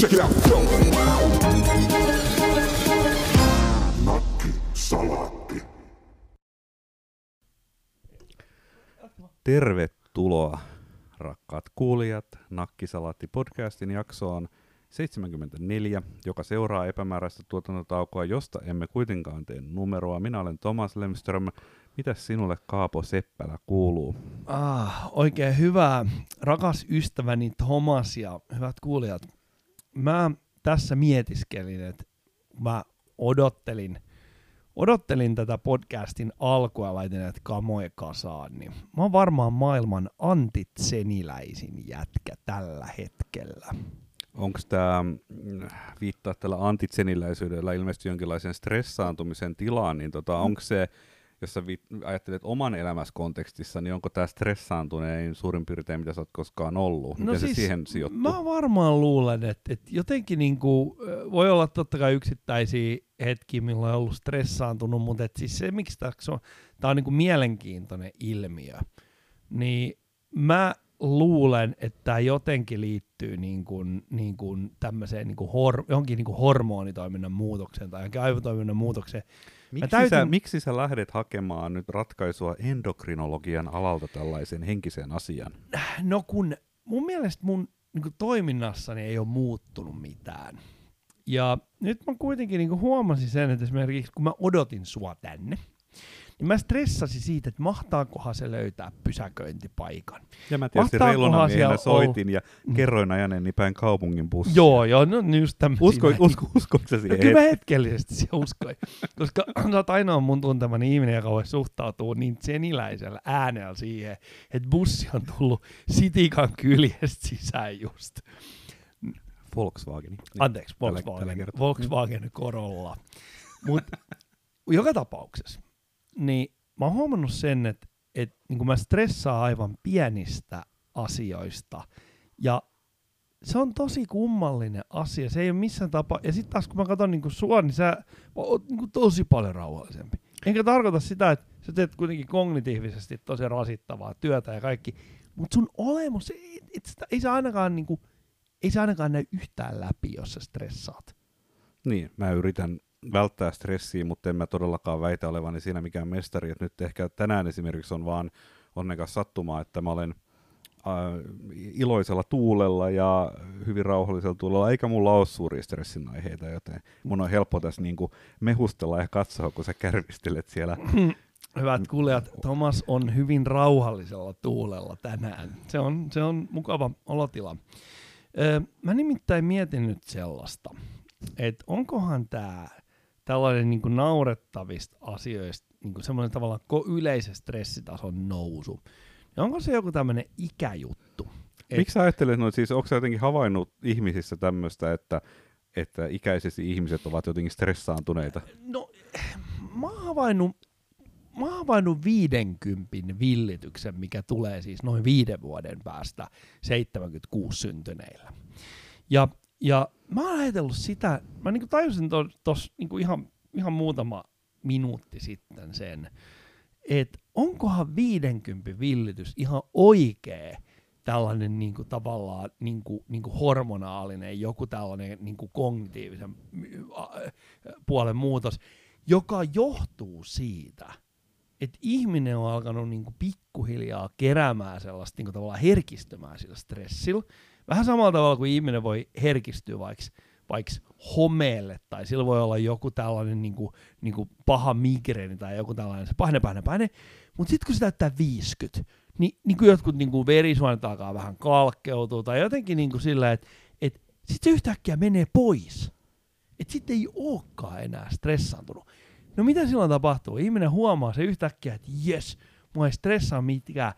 Check it out. Nakki Salaatti. Tervetuloa rakkaat kuulijat Nakkisalaatti podcastin jaksoon 74, joka seuraa epämääräistä tuotantotaukoa, josta emme kuitenkaan tee numeroa. Minä olen Thomas Lemström. Mitäs sinulle Kaapo Seppälä kuuluu? Ah, oikein hyvää, rakas ystäväni Thomas ja hyvät kuulijat. Mä tässä mietiskelin, että mä odottelin, odottelin tätä podcastin alkua ja laitin näitä kamoja kasaan, niin mä oon varmaan maailman antitseniläisin jätkä tällä hetkellä. Onko tämä, viittaa tällä antitseniläisyydellä ilmeisesti jonkinlaisen stressaantumisen tilaan, niin tota, Mm. onko se, jos sä vi- ajattelet oman elämässä kontekstissa, niin onko tämä stressaantunein suurin piirtein, mitä sä oot koskaan ollut? Miten se siihen sijoittuu? No siis Mä varmaan luulen, että, että jotenkin niinku, ö, voi olla totta kai yksittäisiä hetkiä, milloin on ollut stressaantunut, mutta et siis se, miksi tämä on, tää on niinku mielenkiintoinen ilmiö, niin mä luulen, että tämä jotenkin liittyy niin kuin, niin kuin tämmöiseen niin kuin hor, johonkin niin kuin hormonitoiminnan muutokseen tai johonkin aivotoiminnan muutokseen. Miksi, täytin- sä, miksi sä lähdet hakemaan nyt ratkaisua endokrinologian alalta tällaisen henkiseen asian? No kun mun mielestä mun niin kuin toiminnassani ei ole muuttunut mitään. Ja nyt mä kuitenkin niin kuin huomasin sen, että esimerkiksi kun mä odotin sua tänne, niin mä stressasin siitä, että mahtaakohan se löytää pysäköintipaikan. Ja mä tietysti reiluna miehenä soitin ja Mm. kerroin ajaneeni päin kaupungin bussia. Joo, joo, no niin just tämmöisiä. Usko, näin. usko, uskoiko sä No siihen? kyllä mä hetkellisesti se uskoin, koska sä oot ainoa mun tuntemani ihminen, joka voi suhtautua niin seniläisellä äänellä siihen, että bussi on tullut Sitikan kyljestä sisään just. Volkswagen. Anteeksi, tällä- Volkswagen, tällä kertaa. Volkswagen Corolla. Mutta joka tapauksessa, niin mä oon huomannut sen, että et, niin mä stressaan aivan pienistä asioista. Ja se on tosi kummallinen asia. Se ei ole missään tapa. Ja sitten taas kun mä katson niin sua, niin sä oot niin tosi paljon rauhallisempi. Enkä tarkoita sitä, että sä teet kuitenkin kognitiivisesti tosi rasittavaa työtä ja kaikki. Mutta sun olemus, ei, et sitä, ei se ainakaan niin kuin, ei se ainakaan näy yhtään läpi, jos sä stressaat. Niin, mä yritän välttää stressiä, mutta en mä todellakaan väitä olevani siinä mikään mestari. Et nyt ehkä tänään esimerkiksi on vaan onnekas sattumaa, että mä olen äh, iloisella tuulella ja hyvin rauhallisella tuulella, eikä mulla ole suuria stressin aiheita, joten mun on helppo tässä niinku mehustella ja katsoa, kun sä kärvistelet siellä. Hyvät kuulijat, Thomas on hyvin rauhallisella tuulella tänään. Se on, se on mukava olotila. Öö, mä nimittäin mietin nyt sellaista, että onkohan tämä tällainen niin naurettavista asioista niin semmoinen tavallaan ko- yleisen stressitason nousu. Ja onko se joku tämmöinen ikäjuttu? Et- Miksi sä ajattelet noin, siis onko sä jotenkin havainnut ihmisissä tämmöistä, että, että ikäisesti ihmiset ovat jotenkin stressaantuneita? No, mä oon havainnut, mä oon havainnut 50 villityksen, mikä tulee siis noin viiden vuoden päästä 76 syntyneillä. Ja, ja mä oon ajatellut sitä, mä niinku tajusin tuossa niinku ihan, ihan muutama minuutti sitten sen, että onkohan 50 villitys ihan oikea tällainen niinku tavallaan niinku, niinku hormonaalinen, joku tällainen niinku kognitiivisen äh, puolen muutos, joka johtuu siitä, että ihminen on alkanut niinku pikkuhiljaa keräämään sellaista niinku tavallaan herkistymään sillä stressillä. Vähän samalla tavalla kuin ihminen voi herkistyä vaikka vaikka homeelle, tai sillä voi olla joku tällainen niinku, niinku paha migreeni tai joku tällainen, se paine, paine, paine. Mutta sitten kun se täyttää 50, niin, niin kuin jotkut niinku verisuonet alkaa vähän kalkkeutua, tai jotenkin niinku sillä, että et, sitten se yhtäkkiä menee pois. Että sitten ei olekaan enää stressaantunut. No mitä silloin tapahtuu? Ihminen huomaa se yhtäkkiä, että jes, mua ei stressaa mitkään.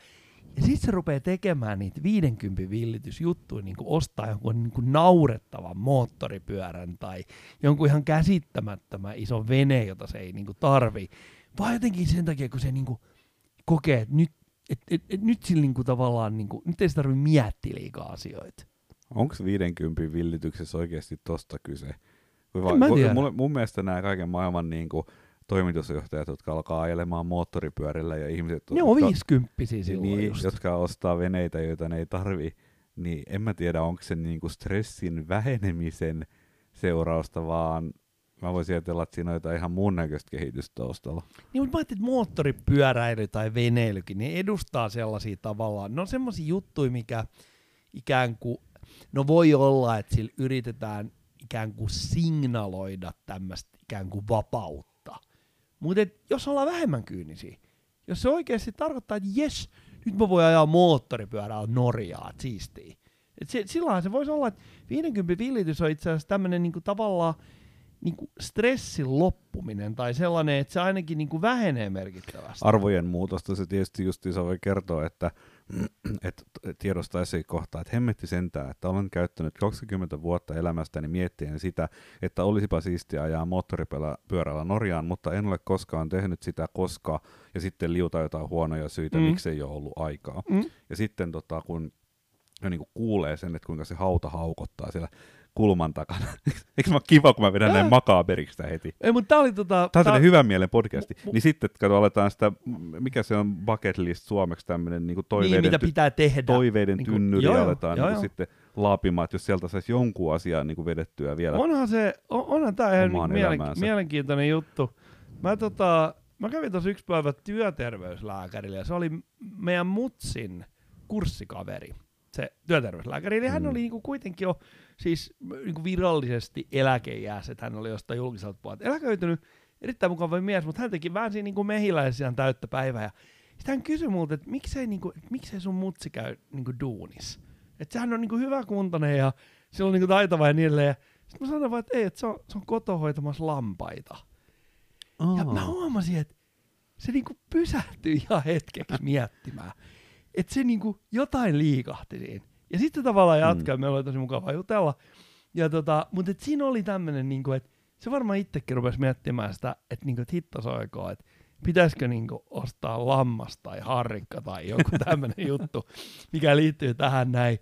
Ja sitten se rupeaa tekemään niitä 50 villitysjuttuja, niin kuin ostaa jonkun niin kuin naurettavan moottoripyörän tai jonkun ihan käsittämättömän ison veneen, jota se ei niin kuin tarvii. Vaan jotenkin sen takia, kun se niin kuin kokee, että nyt, et, et, et, nyt sillä niin kuin tavallaan, niin kuin, nyt ei se tarvitse miettiä liikaa asioita. Onko 50 villityksessä oikeasti tosta kyse? Vai- En mä tiedä. Mulle, mun mielestä nämä kaiken maailman niin kuin, toimitusjohtajat, jotka alkaa ajelemaan moottoripyörillä ja ihmiset, Ne on jotka, viisikymppisiä silloin niin, just. jotka ostaa veneitä, joita ne ei tarvi, niin en mä tiedä, onko se niinku stressin vähenemisen seurausta, vaan mä voisin ajatella, että siinä on jotain ihan muun näköistä kehitystä taustalla. Niin, mutta mä ajattelin, että moottoripyöräily tai veneilykin, niin edustaa sellaisia tavallaan, ne on semmoisia juttuja, mikä ikään kuin, no voi olla, että sillä yritetään ikään kuin signaloida tämmöistä ikään kuin vapautta. Mutta jos ollaan vähemmän kyynisiä, jos se oikeasti tarkoittaa, että jes, nyt mä voin ajaa moottoripyörällä Norjaa, että siistii. Et se, silloinhan se voisi olla, että 50 villitys on itse asiassa tämmöinen niinku tavallaan niinku stressin loppuminen tai sellainen, että se ainakin niinku vähenee merkittävästi. Arvojen muutosta se tietysti justiinsa voi kertoa, että että tiedostaisi kohtaa, että hemmetti sentään, että olen käyttänyt 20 vuotta elämästäni miettien sitä, että olisipa siistiä ajaa moottoripyörällä Norjaan, mutta en ole koskaan tehnyt sitä, koska, ja sitten liuta jotain huonoja syitä, mm. miksi ei ole ollut aikaa. Mm. Ja sitten tota, kun niin kuin kuulee sen, että kuinka se hauta haukottaa siellä kulman takana. Eikö mä kiva, kun mä vedän näin makaaberiksi heti? Ei, mutta tää oli tota... Tää on tää... hyvän mielen podcasti. M- niin sitten, kato, aletaan sitä, mikä se on bucket list suomeksi tämmöinen niin toiveiden, niin, mitä pitää tehdä. toiveiden niin kuin, tynnyri joo, aletaan joo, niin joo. sitten laapimaan, että jos sieltä saisi jonkun asian niin kuin vedettyä vielä Onhan se, on, onhan tää ihan mielen, mielenkiintoinen juttu. Mä, tota, mä kävin tuossa yksi päivä työterveyslääkärille ja se oli meidän mutsin kurssikaveri se työterveyslääkäri, niin hän mm. oli niinku kuitenkin jo siis niinku virallisesti eläkeijäässä, että hän oli jostain julkiselta puolelta eläköitynyt, erittäin mukava mies, mutta hän teki vähän siinä niinku mehiläisiä täyttä päivää. Ja sitten hän kysyi multa, että miksei, niinku, et miksei sun mutsi käy niinku duunis. Että sehän on niinku hyvä kuntoinen ja se on niinku taitava ja niin edelleen. Sitten mä sanoin vaan, että ei, että se on, se on kotohoitamassa lampaita. Oh. Ja mä huomasin, että se niinku pysähtyi ihan hetkeksi miettimään että se niinku jotain liikahti siinä. Ja sitten tavallaan mm. jatkaa, mm. meillä oli tosi mukava jutella. Ja tota, mutta et siinä oli tämmöinen, niinku, että se varmaan itsekin rupesi miettimään sitä, että niinku, et hittosoikoo, että pitäisikö niinku ostaa lammas tai harrikka tai joku tämmöinen juttu, mikä liittyy tähän näin.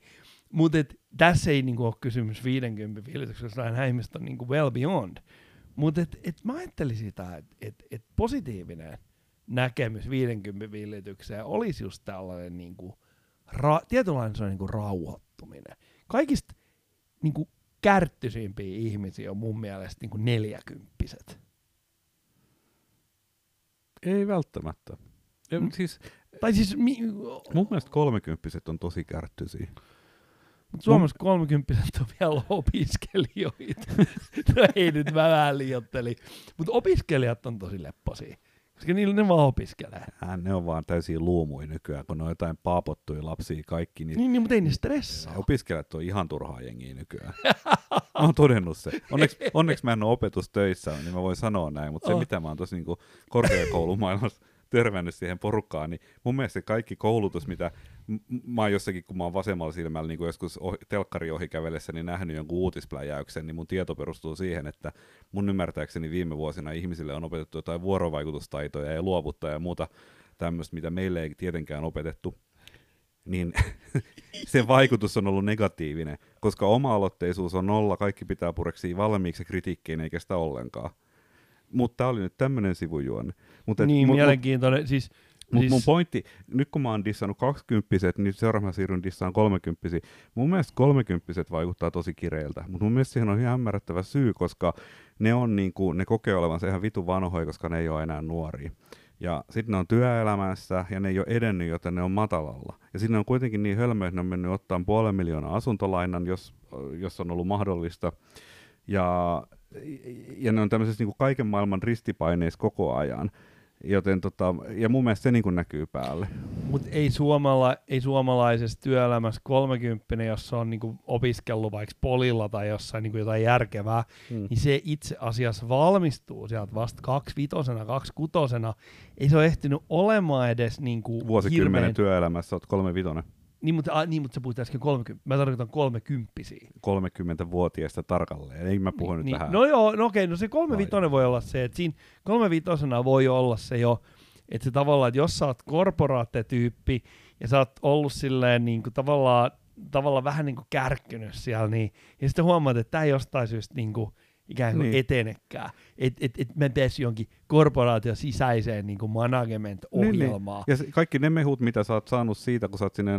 Mutta tässä ei niinku ole kysymys 50 viilityksestä, näin ihmiset on niinku well beyond. Mutta et, et mä ajattelin sitä, että et, et positiivinen – näkemys 50 villitykseen olisi just tällainen niin kuin, ra- tietynlainen se on niin kuin rauhoittuminen. Kaikista niin kuin, kärttyisimpiä ihmisiä on mun mielestä niin kuin neljäkymppiset. Ei välttämättä. Ja, mm. siis, tai siis, mi- mun mielestä kolmekymppiset on tosi kärttyisiä. Mutta Suomessa kolmekymppiset on vielä opiskelijoita. no ei nyt mä vähän liiotteli. Mutta opiskelijat on tosi lepposia. Koska niillä ne vaan opiskelee. Äh, ne on vaan täysin luomui nykyään, kun ne on jotain paapottuja lapsia kaikki. Niin, niin, niin mutta ei ne stressaa. Opiskelijat on ihan turhaa jengiä nykyään. mä oon todennut se. Onneksi, onneksi mä en ole opetustöissä, niin mä voin sanoa näin, mutta se oh. mitä mä oon tosi niin korkeakoulumaailmassa törmännyt siihen porukkaan, niin mun mielestä kaikki koulutus, mitä mä oon jossakin, kun mä oon vasemmalla silmällä niin joskus ohi, telkkari ohi kävellessä, niin nähnyt jonkun uutispläjäyksen, niin mun tieto perustuu siihen, että mun ymmärtääkseni viime vuosina ihmisille on opetettu jotain vuorovaikutustaitoja ja luovutta ja muuta tämmöistä, mitä meille ei tietenkään opetettu niin sen vaikutus on ollut negatiivinen, koska oma-aloitteisuus on nolla, kaikki pitää pureksi valmiiksi kritiikkiin ei kestä ollenkaan. Mutta tämä oli nyt tämmöinen sivujuonne. Mut et, niin, mu- mielenkiintoinen. Siis, Mutta siis... mun pointti, nyt kun mä oon dissannut 20 niin seuraavana siirryn dissaan 30 Mun mielestä 30 vaikuttaa tosi kireiltä, mutta mun mielestä siihen on ihan ymmärrettävä syy, koska ne, on niinku, ne kokee olevansa ihan vitu vanhoja, koska ne ei ole enää nuoria. Ja sitten ne on työelämässä ja ne ei ole edennyt, joten ne on matalalla. Ja sitten ne on kuitenkin niin hölmöä, että ne on mennyt ottaa puolen miljoonaa asuntolainan, jos, jos on ollut mahdollista. Ja ja ne on tämmöisessä niin kaiken maailman ristipaineissa koko ajan. Joten tota, ja mun mielestä se niin kuin näkyy päälle. Mutta ei, suomala, ei suomalaisessa työelämässä 30, jos se on niin kuin opiskellut vaikka polilla tai jossain niin kuin jotain järkevää, hmm. niin se itse asiassa valmistuu sieltä vasta kaksivitosena, kaksikutosena. Ei se ole ehtinyt olemaan edes niin kuin Vuosikymmenen hirveän... työelämässä olet kolmevitonen. Niin, mutta, a, niin, mutta sä puhuit äsken 30, mä tarkoitan 30 30-vuotiaista tarkalleen, ei mä puhun niin, nyt niin. vähän. No joo, no okei, no se 35 voi olla se, että siinä 35 voi olla se jo, että se tavallaan, että jos sä oot korporaattetyyppi ja sä oot ollut silleen niin kuin tavallaan, tavallaan vähän niin kuin kärkkynyt siellä, niin, ja sitten huomaat, että tämä jostain syystä niin kuin, ikään kuin Niin. niin. etenekään. Että et, et mä päässyt jonkin korporaation sisäiseen niin kuin management-ohjelmaan. Ja se, kaikki ne mehut, mitä sä oot saanut siitä, kun sä oot sinne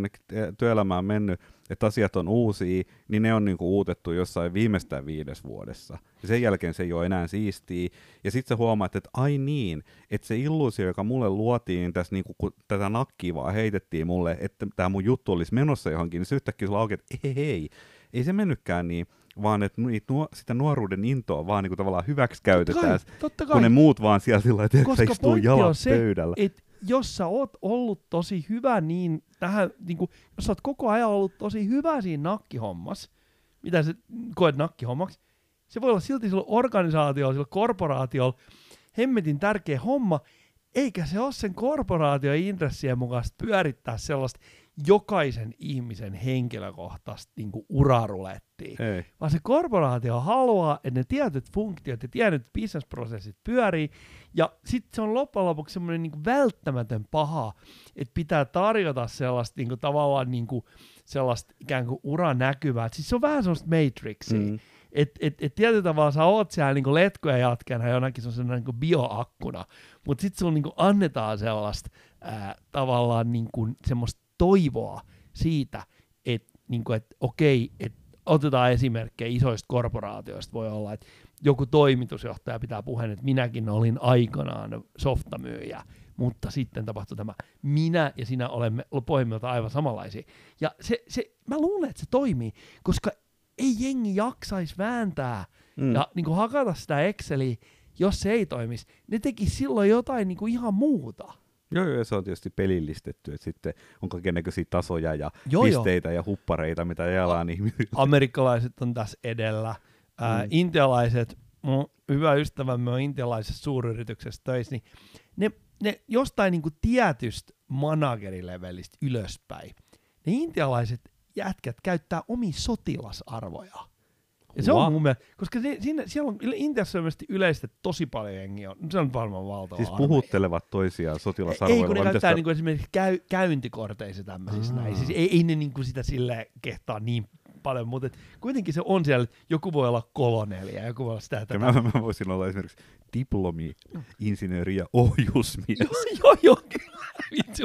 työelämään mennyt, että asiat on uusia, niin ne on niinku uutettu jossain viimeistään viides vuodessa. Ja sen jälkeen se ei ole enää siistiä. Ja sitten sä huomaat, että ai niin, että se illuusio, joka mulle luotiin tässä, niinku, kun tätä nakkia vaan heitettiin mulle, että tämä mun juttu olisi menossa johonkin, niin se yhtäkkiä sulla auki, että ei, hei, ei se mennytkään niin, vaan että niitä nuo, sitä nuoruuden intoa vaan niinku tavallaan hyväksi käytetään, Totta kai, totta kai. kun ne muut vaan siellä sillä lailla, Koska istuu jalat se, pöydällä. Et jos sä oot ollut tosi hyvä niin tähän, niin kuin, jos sä oot koko ajan ollut tosi hyvä siinä nakkihommassa, mitä sä koet nakkihommaksi, se voi olla silti sillä organisaatiolla, sillä korporaatiolla hemmetin tärkeä homma, eikä se ole sen korporaation intressien mukaista pyörittää sellaista jokaisen ihmisen henkilökohtaista niin kuin urarulettia Ei. vaan se korporaatio haluaa, että ne tietyt funktiot ja tietyt bisnesprosessit pyörii, ja sitten se on loppujen lopuksi semmoinen niinku välttämätön paha, että pitää tarjota sellaista niinku tavallaan niinku sellaista ikään kuin uranäkyvää. Et Siis se on vähän sellaista Matrixia. Mm. Mm. Että et, et tietyllä tavalla sä oot siellä niinku letkoja jatkena jonakin sellaisena niinku bioakkuna, mutta sitten sulla niinku annetaan sellaista ää, tavallaan niinku semmoista toivoa siitä, että niinku, et, okei, että otetaan esimerkkejä isoista korporaatioista, voi olla, että joku toimitusjohtaja pitää puheen, että minäkin olin aikanaan softamyyjä, mutta sitten tapahtui tämä. Minä ja sinä olemme pohjimmiltaan aivan samanlaisia. Ja se, se, mä luulen, että se toimii, koska ei jengi jaksaisi vääntää mm. ja niin kuin hakata sitä Exceliä, jos se ei toimisi. Ne teki silloin jotain niin kuin ihan muuta. Joo, joo, ja se on tietysti pelillistetty, että sitten on kaikennäköisiä tasoja ja Joo, joo. pisteitä ja huppareita, mitä jaellaan ihmisille. Amerikkalaiset on tässä edellä. Ää, Mm. mm. Intialaiset, mun hyvä ystävämme on intialaisessa suuryrityksessä töissä, niin ne, ne jostain niin kuin tietystä managerilevelistä ylöspäin, ne intialaiset jätkät käyttää omia sotilasarvoja. Ja se on mun mielestä, koska se, siinä, siellä on Intiassa yleistä tosi paljon jengiä, se on varmaan valtava Siis armeija. puhuttelevat toisiaan Ei, sotilasarvoilla. kun ne käyttää sitä- niinku esimerkiksi käy, käyntikorteissa tämmöisissä näin. Siis ei, ei ne niinku sitä sille kehtaa niin paljon, mutta et kuitenkin se on siellä, että joku voi olla koloneli ja joku voi olla sitä, Ja mä, mä voisin olla esimerkiksi diplomi, insinööri ja ohjusmies. joo, joo, joo, kyllä. Vitsi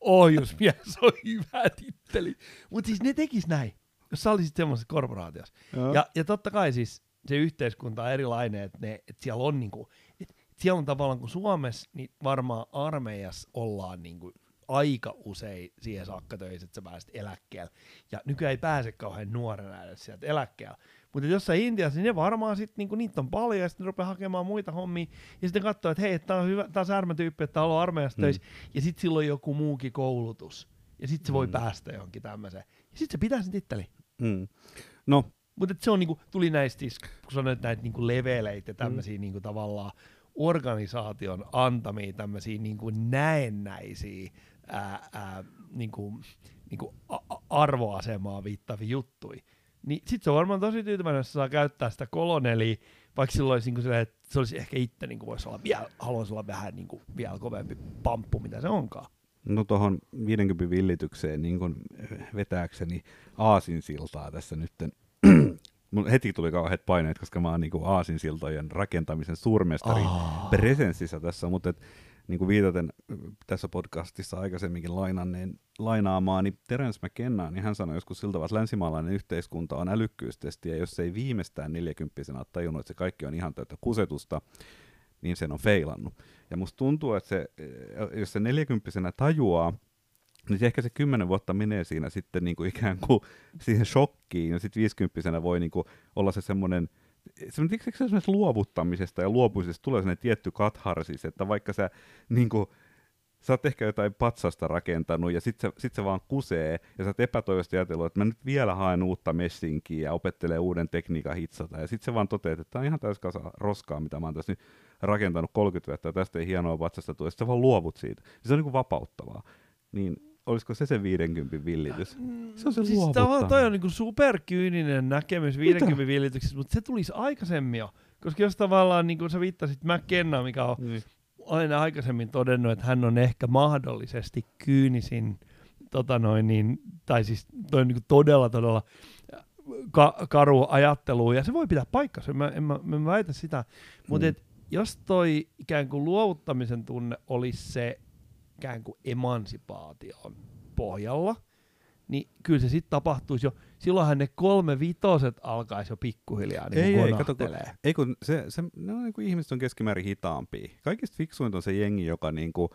ohjusmies on hyvä titteli. Mutta siis ne tekis näin, jos sä olisit semmoisessa korporaatiossa. Joo. Ja, ja totta kai siis se yhteiskunta on erilainen, että ne, et siellä on niinku, et siellä on tavallaan kuin Suomessa, niin varmaan armeijassa ollaan niinku aika usein siihen saakka töissä, että sä pääset eläkkeelle. Ja nykyään ei pääse kauhean nuorena edes sieltä eläkkeelle. Mutta jossain Intiassa, niin ne varmaan sitten, niinku, niitä on paljon, ja sitten ne rupeaa hakemaan muita hommia, ja sitten katsoo, että hei, tämä on hyvä, tää on särmätyyppi, että tää on armeijassa Mm. töissä, ja sitten sillä on joku muukin koulutus, ja sitten se voi Mm. päästä johonkin tämmöiseen. Ja sitten se pitää sen titteli. Mm. No, Mutta se on niinku, tuli näistä, siis, kun sanoit näitä niinku leveleitä ja tämmöisiä mm. niinku tavallaan organisaation antamia tämmöisiä niinku näennäisiä ää, ää, niinku, niinku a- arvoasemaa viittavia juttuja. Niin sit se on varmaan tosi tyytyväinen, jos se saa käyttää sitä kolonelia, vaikka silloin olisi niinku silleen, että se olisi ehkä itse niinku voisi olla vielä, haluaisi olla vähän niinku vielä kovempi pamppu, mitä se onkaan. No tuohon 50 villitykseen niin kun vetääkseni aasinsiltaa tässä nytten. Mun heti tuli kauheat paineet, koska mä oon niin aasinsiltojen rakentamisen suurmestari Aa. presenssissä tässä, mutta et, niin kuin viitaten äh, tässä podcastissa aikaisemminkin lainanneen, lainaamaani Terence McKenna, niin hän sanoi joskus siltä, että länsimaalainen yhteiskunta on älykkyystesti, ja jos ei viimeistään 40 ole tajunnut, että se kaikki on ihan täyttä kusetusta, niin sen on feilannut. Ja musta tuntuu, että se, äh, jos se 40 tajuaa, niin ehkä se kymmenen vuotta menee siinä sitten niin kuin ikään kuin siihen shokkiin, ja sitten 50 voi niin kuin olla se semmoinen, semmoinen, eikö se semmoisesta luovuttamisesta ja luopumisesta tulee sellainen tietty katharsis, että vaikka sä niin kuin, sä oot ehkä jotain patsasta rakentanut ja sit se, sit se vaan kusee ja sä oot epätoivoisesti ajatellut, että mä nyt vielä haen uutta messinkiä ja opettelee uuden tekniikan hitsata ja sit se vaan toteat, että tää on ihan täys kasa roskaa, mitä mä oon tässä nyt rakentanut 30 vuotta ja tästä ei hienoa patsasta tule, sä vaan luovut siitä. Se on niin kuin vapauttavaa. Niin olisiko se se 50 villitys? Se on se siis luovuttaminen. toi, on niinku superkyyninen näkemys 50 villityksessä, mutta se tulisi aikaisemmin jo. Koska jos tavallaan, niin kuin sä viittasit McKenna, mikä on Niin. aina aikaisemmin todennut, että hän on ehkä mahdollisesti kyynisin, tota noin, niin, tai siis toi on niin todella, todella ka- karu ajatteluun, ja se voi pitää paikkansa, mä, en, mä, mä väitä sitä, mutta Mm. et, jos toi ikään kuin luovuttamisen tunne olisi se ikään kuin emansipaation pohjalla, niin kyllä se sitten tapahtuisi jo, silloinhan ne kolme vitoset alkaisi jo pikkuhiljaa niin Ei, ei, kato, kun-. Ei kun se, se ne on niin kuin ihmiset on keskimäärin hitaampia. Kaikista fiksuinta on se jengi, joka niin kuin,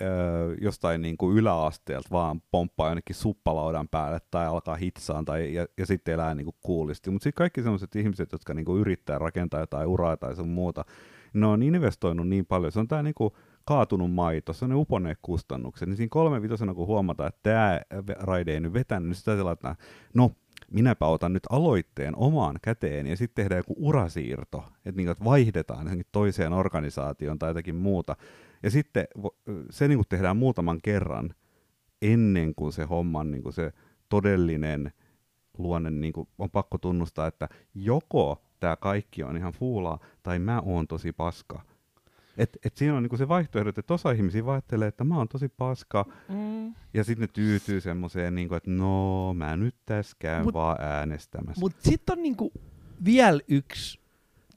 öö, jostain niin kuin yläasteelta vaan pomppaa jonnekin suppalaudan päälle tai alkaa hitsaan tai, ja, ja sitten elää niin kuin kuulisti. Mutta sitten kaikki sellaiset ihmiset, jotka niin kuin yrittää rakentaa jotain uraa tai sun muuta, ne on investoinut niin paljon. Se on tämä niin kuin kaatunut maito, se on ne uponneet kustannukset. Niin siinä kolme vitosena, kun huomataan, että tämä raide ei nyt vetänyt, niin ajatellaan, että no, minäpä otan nyt aloitteen omaan käteen ja sitten tehdään joku urasiirto, että, niin, että vaihdetaan toiseen organisaatioon tai jotakin muuta. Ja sitten se niin kuin tehdään muutaman kerran ennen kuin se homman niin kuin se todellinen luonne niin on pakko tunnustaa, että joko tämä kaikki on ihan fuulaa tai mä oon tosi paska. Et, et siinä on niinku se vaihtoehto, että osa ihmisiä vajattelee, että mä oon tosi paska, Mm. ja sitten ne tyytyy semmoiseen, niinku, että no, mä nyt tässä käyn Mut- vaan äänestämässä. Mutta sitten on niinku vielä yksi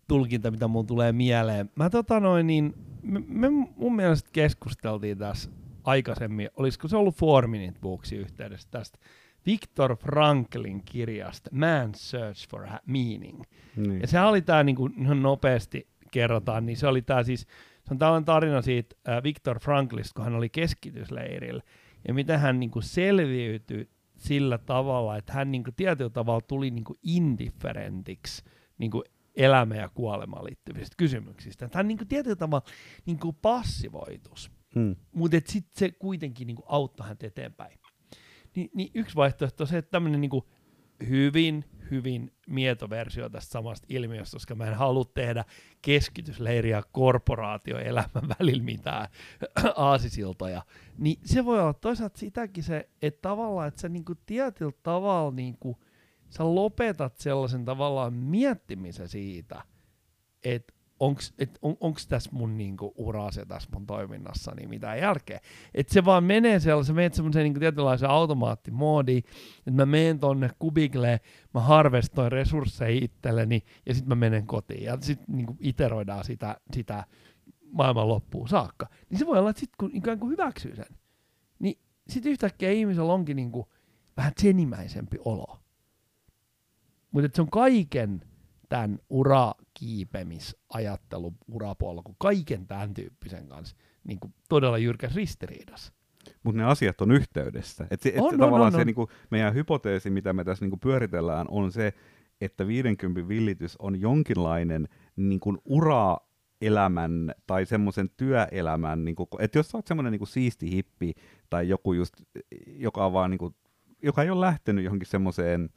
tulkinta, mitä mun tulee mieleen. Mä tota noin, niin, me, me mun mielestä keskusteltiin tässä aikaisemmin, olisiko se ollut Four Minute Booksin yhteydessä tästä Viktor Franklin kirjasta Man's Search for a Meaning. niin. Ja sehän oli tämä niinku, ihan nopeasti kerrotaan, niin se oli tämä siis, se on tällainen tarina siitä äh, Viktor Franklista, kun hän oli keskitysleirillä, ja miten hän niinku selviytyi sillä tavalla, että hän niinku tietyllä tavalla tuli niinku indifferentiksi niinku elämä ja kuolemaan liittyvistä kysymyksistä. Että hän niinku tietyllä tavalla niinku passivoitus, Mm. mutta sitten se kuitenkin niinku auttoi häntä eteenpäin. Ni, niin yksi vaihtoehto on se, että tämmöinen niinku hyvin, hyvin mieto versio tästä samasta ilmiöstä, koska mä en halua tehdä keskitysleiri- ja korporaatioelämän välillä mitään aasisiltoja. Niin se voi olla toisaalta sitäkin se, että tavallaan, että sä niinku tietyllä tavalla niinku, sä lopetat sellaisen tavallaan miettimisen siitä, että onks, et on, tässä mun niinku uras ja tässä mun toiminnassani mitään järkeä. Että se vaan menee sellaisen, menet semmoiseen niinku tietynlaiseen automaattimoodiin, että mä menen tonne kubikleen, mä harvestoin resursseja itselleni ja sitten mä menen kotiin ja sitten niinku iteroidaan sitä, sitä maailman loppuun saakka. Niin se voi olla, että sitten kun ikään kuin hyväksyy sen, niin sitten yhtäkkiä ihmisellä onkin niinku vähän zenimäisempi olo. Mutta se on kaiken tämän urakiipemisajattelu, urapolku, kaiken tämän tyyppisen kanssa niin kuin todella jyrkäs ristiriidassa. Mutta ne asiat on yhteydessä. Et se, et On, se, on, tavallaan on, se on. Niinku, meidän hypoteesi, mitä me tässä niinku pyöritellään, on se, että 50 villitys on jonkinlainen niinku ura elämän tai semmoisen työelämän, niinku, että jos sä oot semmoinen niinku siisti hippi tai joku just, joka on vaan niinku, joka ei ole lähtenyt johonkin semmoiseen,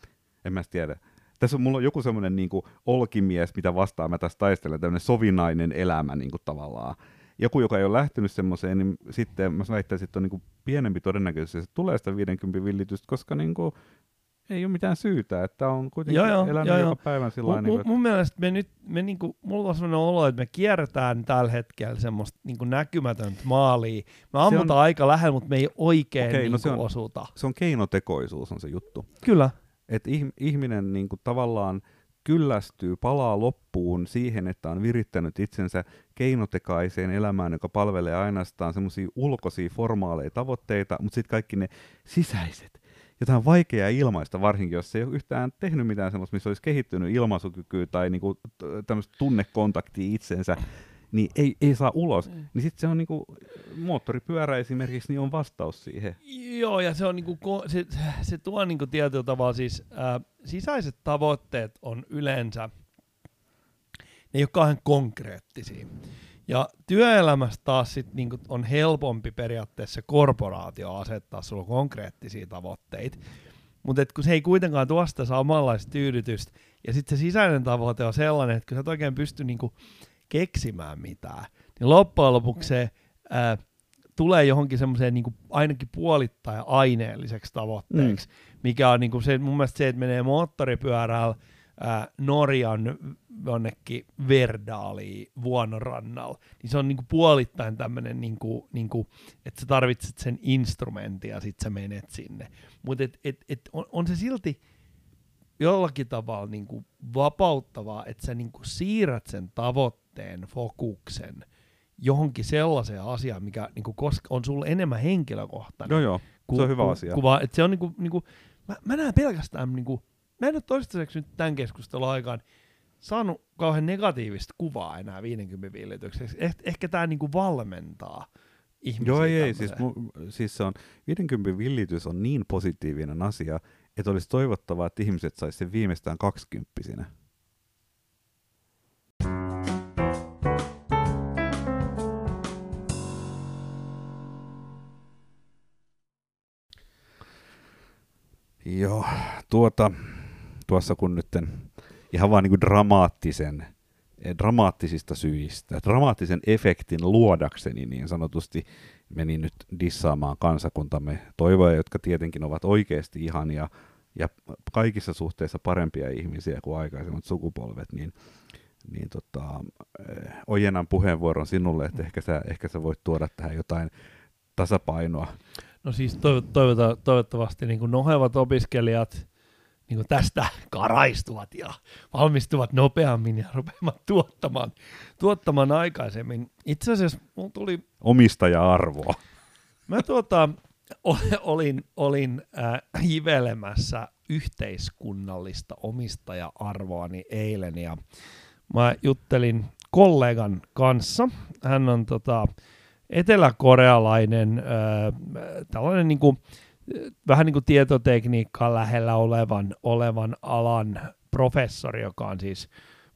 en mä tiedä, tässä on, mulla on joku semmoinen niinku olkimies, mitä vastaan mä tässä taistelen, tämmöinen sovinainen elämä niinku tavallaan. Joku, joka ei ole lähtenyt semmoiseen, niin sitten mä väittäisin, että on niinku pienempi todennäköisyys, että tulee sitä 50 villitystä, koska niinku ei ole mitään syytä, että on kuitenkin Joo, joo, elänyt joo, joka joo. päivän sillä Mun, mun, niinku, mun mielestä me nyt, me niinku, mulla on sellainen olo, että me kierretään tällä hetkellä semmoista niinku näkymätöntä maalia. Me ammutaan on- aika lähellä, mutta me ei oikein Okei, no niinku se on- osuta. se on keinotekoisuus on se juttu. Kyllä. Että ih- ihminen niin kuin tavallaan kyllästyy, palaa loppuun siihen, että on virittänyt itsensä keinotekaiseen elämään, joka palvelee ainoastaan semmoisia ulkoisia formaaleja tavoitteita, mutta sitten kaikki ne sisäiset, jota on vaikea ilmaista, varsinkin jos ei ole yhtään tehnyt mitään semmoista, missä olisi kehittynyt ilmaisukykyä tai niinku tämmöistä tunnekontaktia itsensä, niin ei, ei saa ulos. Niin sitten se on niinku, moottoripyörä esimerkiksi, niin on vastaus siihen. Joo, ja se, on niinku, se, se tuo niinku tietyllä tavalla siis, ää, sisäiset tavoitteet on yleensä, ne ei ole kauhean konkreettisia. Ja työelämässä taas sit niinku on helpompi periaatteessa korporaatio asettaa sulla konkreettisia tavoitteita, mutta kun se ei kuitenkaan tuo sitä samanlaista tyydytystä, ja sitten se sisäinen tavoite on sellainen, että kun sä et oikein pysty niinku keksimään mitään, niin loppujen lopuksi se ää, tulee johonkin semmoiseen niin ainakin puolittain aineelliseksi tavoitteeksi, mm. mikä on niin kuin se, mun mielestä se, että menee moottoripyörällä ää, Norjan jonnekin Verdaaliin vuononrannalla, niin se on niin kuin puolittain tämmöinen, niin kuin, niin kuin, että sä tarvitset sen instrumentin ja sit sä menet sinne. Mutta et, et, et on, on se silti jollakin tavalla niin kuin vapauttavaa, että sä niin kuin siirrät sen tavoitteen, fokuksen johonkin sellaiseen asiaan, mikä niin kuin on sulle enemmän henkilökohtainen. Joo, joo. Ku, se on hyvä ku, asia. Kuva, että se on niinku, niinku, mä, mä näen pelkästään, niinku, mä en ole toistaiseksi nyt tämän keskustelun aikaan saanut kauhean negatiivista kuvaa enää 50 villitykseksi. Eh, ehkä tämä niinku valmentaa ihmisiä. Joo, ei, ei. Siis, mu, siis se on, 50 villitys on niin positiivinen asia, että olisi toivottavaa, että ihmiset saisi sen viimeistään kaksikymppisinä. Joo, tuota, tuossa kun nyt ihan vaan niin dramaattisen, eh, dramaattisista syistä, dramaattisen efektin luodakseni niin sanotusti menin nyt dissaamaan kansakuntamme toivoja, jotka tietenkin ovat oikeasti ihania ja kaikissa suhteissa parempia ihmisiä kuin aikaisemmat sukupolvet, niin, niin tota, eh, ojennan puheenvuoron sinulle, että ehkä sä, ehkä sä voit tuoda tähän jotain tasapainoa. No siis toivota, toivottavasti niin kuin nohevat opiskelijat niin kuin tästä karaistuvat ja valmistuvat nopeammin ja rupeavat tuottamaan, tuottamaan aikaisemmin. Itse asiassa mulla tuli... Omistaja-arvoa. Mä tuota, olin, olin äh, hivelemässä yhteiskunnallista omistaja-arvoani eilen ja mä juttelin kollegan kanssa. Hän on tota, eteläkorealainen äh, tällainen niin kuin, vähän niin kuin tietotekniikkaa lähellä olevan, olevan alan professori, joka on siis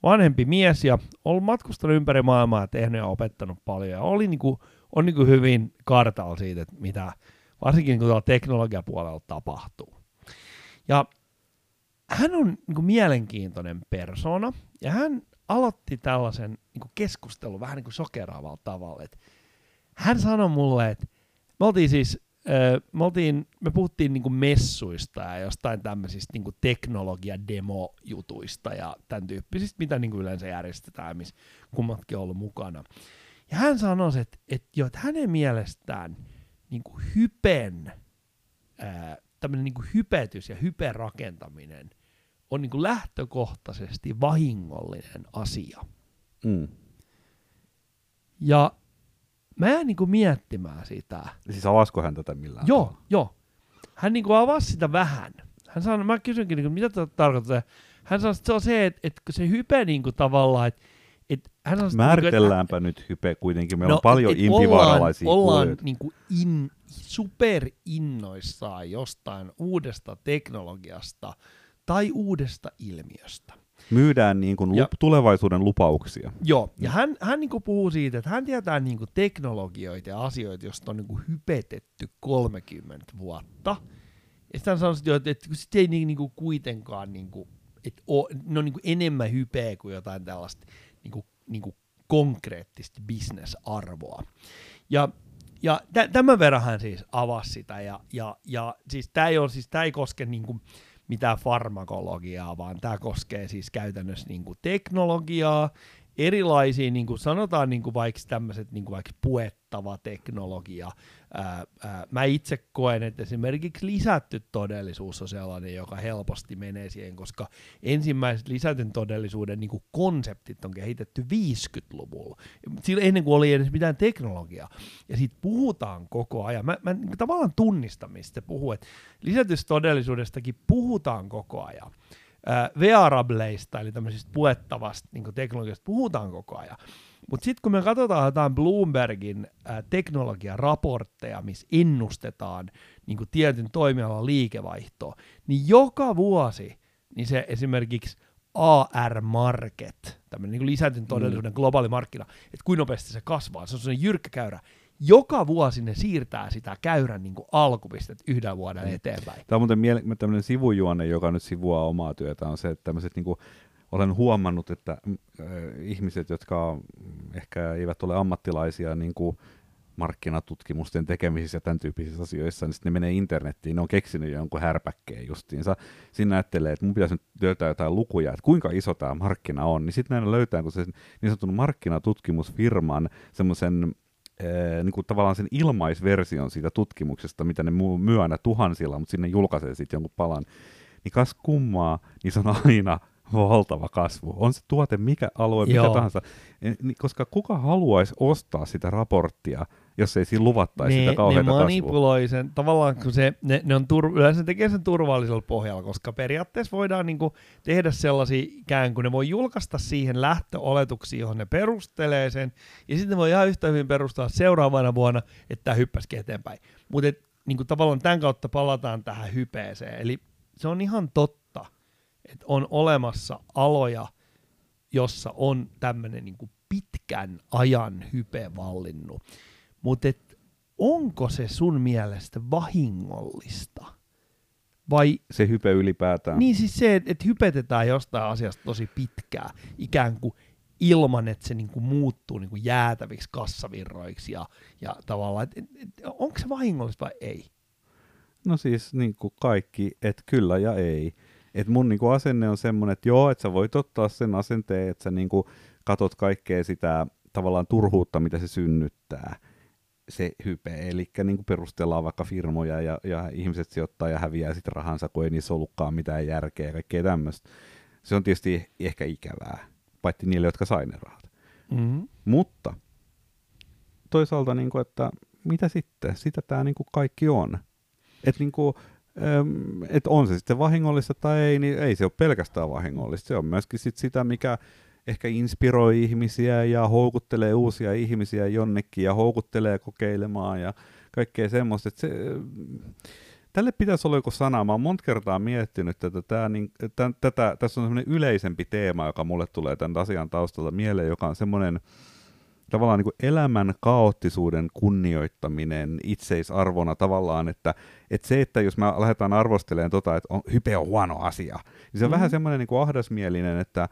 vanhempi mies ja ollut matkustanut ympäri maailmaa ja tehnyt ja opettanut paljon ja oli niin kuin, on niin kuin hyvin kartalla siitä, että mitä varsinkin niin kuin teknologiapuolella tapahtuu. Ja hän on niin kuin mielenkiintoinen persona ja hän aloitti tällaisen niin keskustelun vähän niin kuin sokeraavalla tavalla, että hän sanoi mulle, että me oltiin siis, me, oltiin, me puhuttiin niinku messuista ja jostain tämmöisistä niinku teknologia-demo-jutuista ja tämän tyyppisistä, mitä niinku yleensä järjestetään, missä kummatkin on ollut mukana. Ja hän sanoi, että, että, jo, että hänen mielestään niinku hypen, tämmöinen niinku hypetys ja hyperakentaminen on niinku lähtökohtaisesti vahingollinen asia. Mm. Ja mä jäin niinku miettimään sitä. Siis avasko hän tätä millään Joo, tavalla? joo. Hän niinku avasi sitä vähän. Hän sanoi, mä kysynkin, niinku, mitä tämä tarkoittaa. Hän sanoi, että se on se, että, että se hype niinku tavallaan, että et hän sanoi, Määritelläänpä että, nyt hype kuitenkin. Meillä no, on paljon impivaaralaisia Ollaan, ollaan niinku in, superinnoissaan jostain uudesta teknologiasta tai uudesta ilmiöstä myydään niin kuin ja, tulevaisuuden lupauksia. Joo, ja hän, hän niin kuin puhuu siitä, että hän tietää niin kuin teknologioita ja asioita, joista on niin kuin hypetetty 30 vuotta. Ja sitten hän sanoi, että, että sit ei niin, niin kuin kuitenkaan, niin kuin, että o, ne on niin kuin enemmän hypeä kuin jotain tällaista niin kuin, niin kuin konkreettista bisnesarvoa. Ja ja tämän verran hän siis avasi sitä, ja, ja, ja siis tämä ei, siis, ei koske niin kuin, mitään farmakologiaa, vaan tämä koskee siis käytännössä niin kuin teknologiaa, erilaisia, niin kuin sanotaan niin kuin vaikka tämmöiset niin kuin vaikka puettava teknologia. Ää, ää, mä itse koen, että esimerkiksi lisätty todellisuus on sellainen, joka helposti menee siihen, koska ensimmäiset lisätyn todellisuuden niin kuin konseptit on kehitetty 50-luvulla, Sillä ennen kuin oli edes mitään teknologiaa. Ja siitä puhutaan koko ajan. Mä, mä niin tavallaan tunnistan, mistä puhuu, että lisätystä todellisuudestakin puhutaan koko ajan äh, wearableista, eli tämmöisistä puettavasta niin teknologiasta puhutaan koko ajan. Mutta sitten kun me katsotaan jotain Bloombergin äh, teknologiaraportteja, missä ennustetaan niin tietyn toimialan liikevaihtoa, niin joka vuosi niin se esimerkiksi AR-market, tämmöinen niin lisätyn todellisuuden mm. globaali markkina, että kuinka nopeasti se kasvaa, se on sellainen jyrkkä käyrä, joka vuosi ne siirtää sitä käyrän niin alkupistet yhden vuoden mm. eteenpäin. Tämä on muuten miele- tämmöinen sivujuone, joka nyt sivuaa omaa työtä, on se, että tämmöiset niin kuin, olen huomannut, että äh, ihmiset, jotka ehkä eivät ole ammattilaisia niin kuin markkinatutkimusten tekemisissä ja tämän tyyppisissä asioissa, niin sitten ne menee internettiin, ne on keksinyt jonkun härpäkkeen justiinsa. Siinä ajattelee, että mun pitäisi nyt löytää jotain lukuja, että kuinka iso tämä markkina on, niin sitten näin löytää, kun se niin sanotun markkinatutkimusfirman semmoisen ee, niin kuin tavallaan sen ilmaisversion siitä tutkimuksesta, mitä ne myy aina tuhansilla, mutta sinne julkaisee sitten jonkun palan, niin kas kummaa, niin se on aina valtava kasvu. On se tuote mikä alue, mikä Joo. tahansa. E- niin- Koska kuka haluaisi ostaa sitä raporttia, jos ei siinä luvattaisi sitä ne, ne kauheata kasvua? manipuloi sen, tavallaan kun se, ne, ne on tur, yleensä ne tekee sen turvallisella pohjalla, koska periaatteessa voidaan niinku tehdä sellaisia ikään kuin ne voi julkaista siihen lähtöoletuksiin, johon ne perustelee sen, ja sitten ne voi ihan yhtä hyvin perustaa seuraavana vuonna, että tämä hyppäsikin eteenpäin. Mutta niinku tavallaan tämän kautta palataan tähän hypeeseen, eli se on ihan totta, että on olemassa aloja, jossa on tämmöinen niinku pitkän ajan hype vallinnut. Mutta onko se sun mielestä vahingollista? Vai Se hype ylipäätään. niin siis se, että et hypetetään jostain asiasta tosi pitkään, ikään kuin ilman, että se niinku muuttuu niinku jäätäviksi kassavirroiksi ja, ja tavallaan, että et, et, onko se vahingollista vai ei? No siis niin kuin kaikki, että kyllä ja ei. Et mun niin kuin asenne on semmoinen, että joo, että sä voit ottaa sen asenteen, että sä niin kuin katot kaikkea sitä tavallaan turhuutta, mitä se synnyttää, se hype. Eli niin perustellaan vaikka firmoja ja, ja ihmiset sijoittaa ja häviää sitten rahansa, kun ei niissä ollutkaan mitään järkeä ja kaikkea tämmöistä. Se on tietysti ehkä ikävää, paitsi niille, jotka sai ne rahat. Mm-hmm. Mutta toisaalta, niin kuin, että mitä sitten? Sitä tämä niin kuin kaikki on. Että niin kuin, äm, et on se sitten vahingollista tai ei, niin ei se ole pelkästään vahingollista. Se on myöskin sit sitä, mikä ehkä inspiroi ihmisiä ja houkuttelee uusia ihmisiä jonnekin ja houkuttelee kokeilemaan ja kaikkea semmoista. Että se, tälle pitäisi olla joku sana. Mä oon monta kertaa miettinyt tätä. Tää, niin, tämän, tätä tässä on semmoinen yleisempi teema, joka mulle tulee tämän asian taustalta mieleen, joka on semmoinen tavallaan niin kuin elämän kaoottisuuden kunnioittaminen itseisarvona tavallaan, että, että se, että jos me lähdetään arvostelemaan tota, että on, hype on huono asia, niin se on mm-hmm. vähän semmoinen niin kuin ahdasmielinen, että,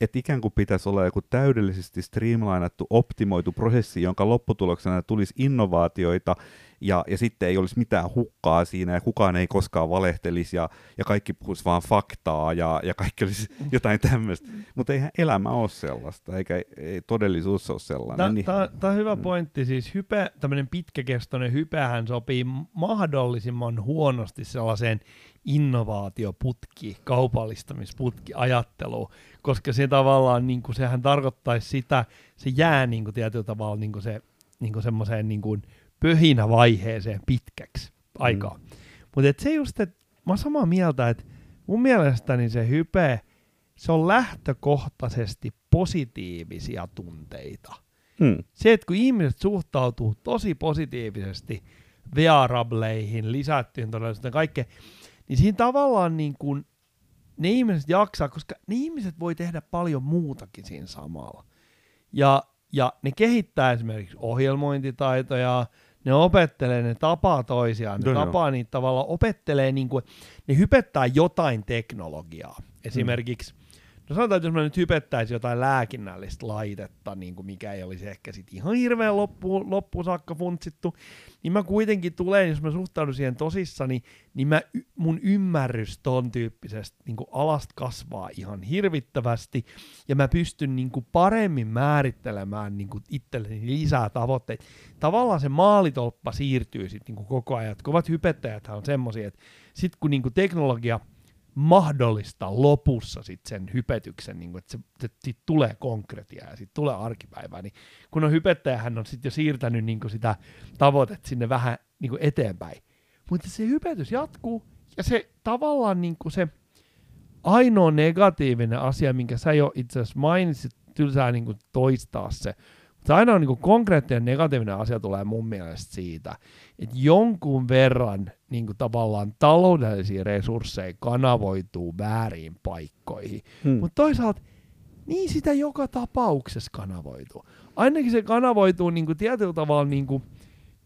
että ikään kuin pitäisi olla joku täydellisesti streamlinattu, optimoitu prosessi, jonka lopputuloksena tulisi innovaatioita, ja, ja sitten ei olisi mitään hukkaa siinä, ja kukaan ei koskaan valehtelisi, ja, ja kaikki puhuisi vaan faktaa, ja, ja kaikki olisi jotain tämmöistä. Mutta eihän elämä ole sellaista, eikä ei todellisuus ole sellainen. Tämä niin, on hyvä pointti. Siis hype, tämmöinen pitkäkestoinen hypehän sopii mahdollisimman huonosti sellaiseen innovaatioputki, kaupallistamisputki ajatteluun, koska se tavallaan, niin kuin, sehän tarkoittaisi sitä, se jää niin kuin, tietyllä tavalla niin kuin se, niin kuin semmoiseen niin kuin, pöhinävaiheeseen pitkäksi aikaa. Mm. Mutta se just, että mä oon samaa mieltä, että mun mielestäni se hype, se on lähtökohtaisesti positiivisia tunteita. mm. Se, että kun ihmiset suhtautuu tosi positiivisesti wearableihin, lisättyyn todellisuuteen, kaikkeen, niin siinä tavallaan niin kuin ne ihmiset jaksaa, koska ne ihmiset voi tehdä paljon muutakin siinä samalla. Ja, ja ne kehittää esimerkiksi ohjelmointitaitoja, ne opettelee, ne tapaa toisiaan, ne No tapaa niitä tavallaan, opettelee, niin kuin, ne hypettää jotain teknologiaa. Esimerkiksi, no sanotaan, että jos mä nyt hypettäisin jotain lääkinnällistä laitetta, niin kuin mikä ei olisi ehkä sit ihan hirveän loppuun, loppuun saakka funtsittu, niin mä kuitenkin tulen, jos mä suhtaudun siihen tosissani, niin mä, mun ymmärrys ton tyyppisestä niin kuin alasta kasvaa ihan hirvittävästi, ja mä pystyn niin kuin paremmin määrittelemään niin kuin itselleni lisää tavoitteita. Tavallaan se maalitolppa siirtyy sitten niin koko ajan. Kovat hypettäjät on semmoisia, että sitten kun niin kuin teknologia mahdollistaa lopussa sit sen hypetyksen, niin että se, se, sit tulee konkretia ja sitten tulee arkipäivää, niin kun on hypettäjä, hän on sitten jo siirtänyt niin sitä tavoitetta sinne vähän niin eteenpäin. Mutta se hypetys jatkuu ja se tavallaan niin se ainoa negatiivinen asia, minkä sä jo itse asiassa mainitsit, tylsää niin toistaa se, mutta ainoa niin kuin konkreettinen negatiivinen asia tulee mun mielestä siitä, että jonkun verran niin kuin tavallaan taloudellisia resursseja kanavoituu väärin paikkoihin. Hmm. Mutta toisaalta niin sitä joka tapauksessa kanavoituu. Ainakin se kanavoituu niin kuin tietyllä tavalla, niin kuin,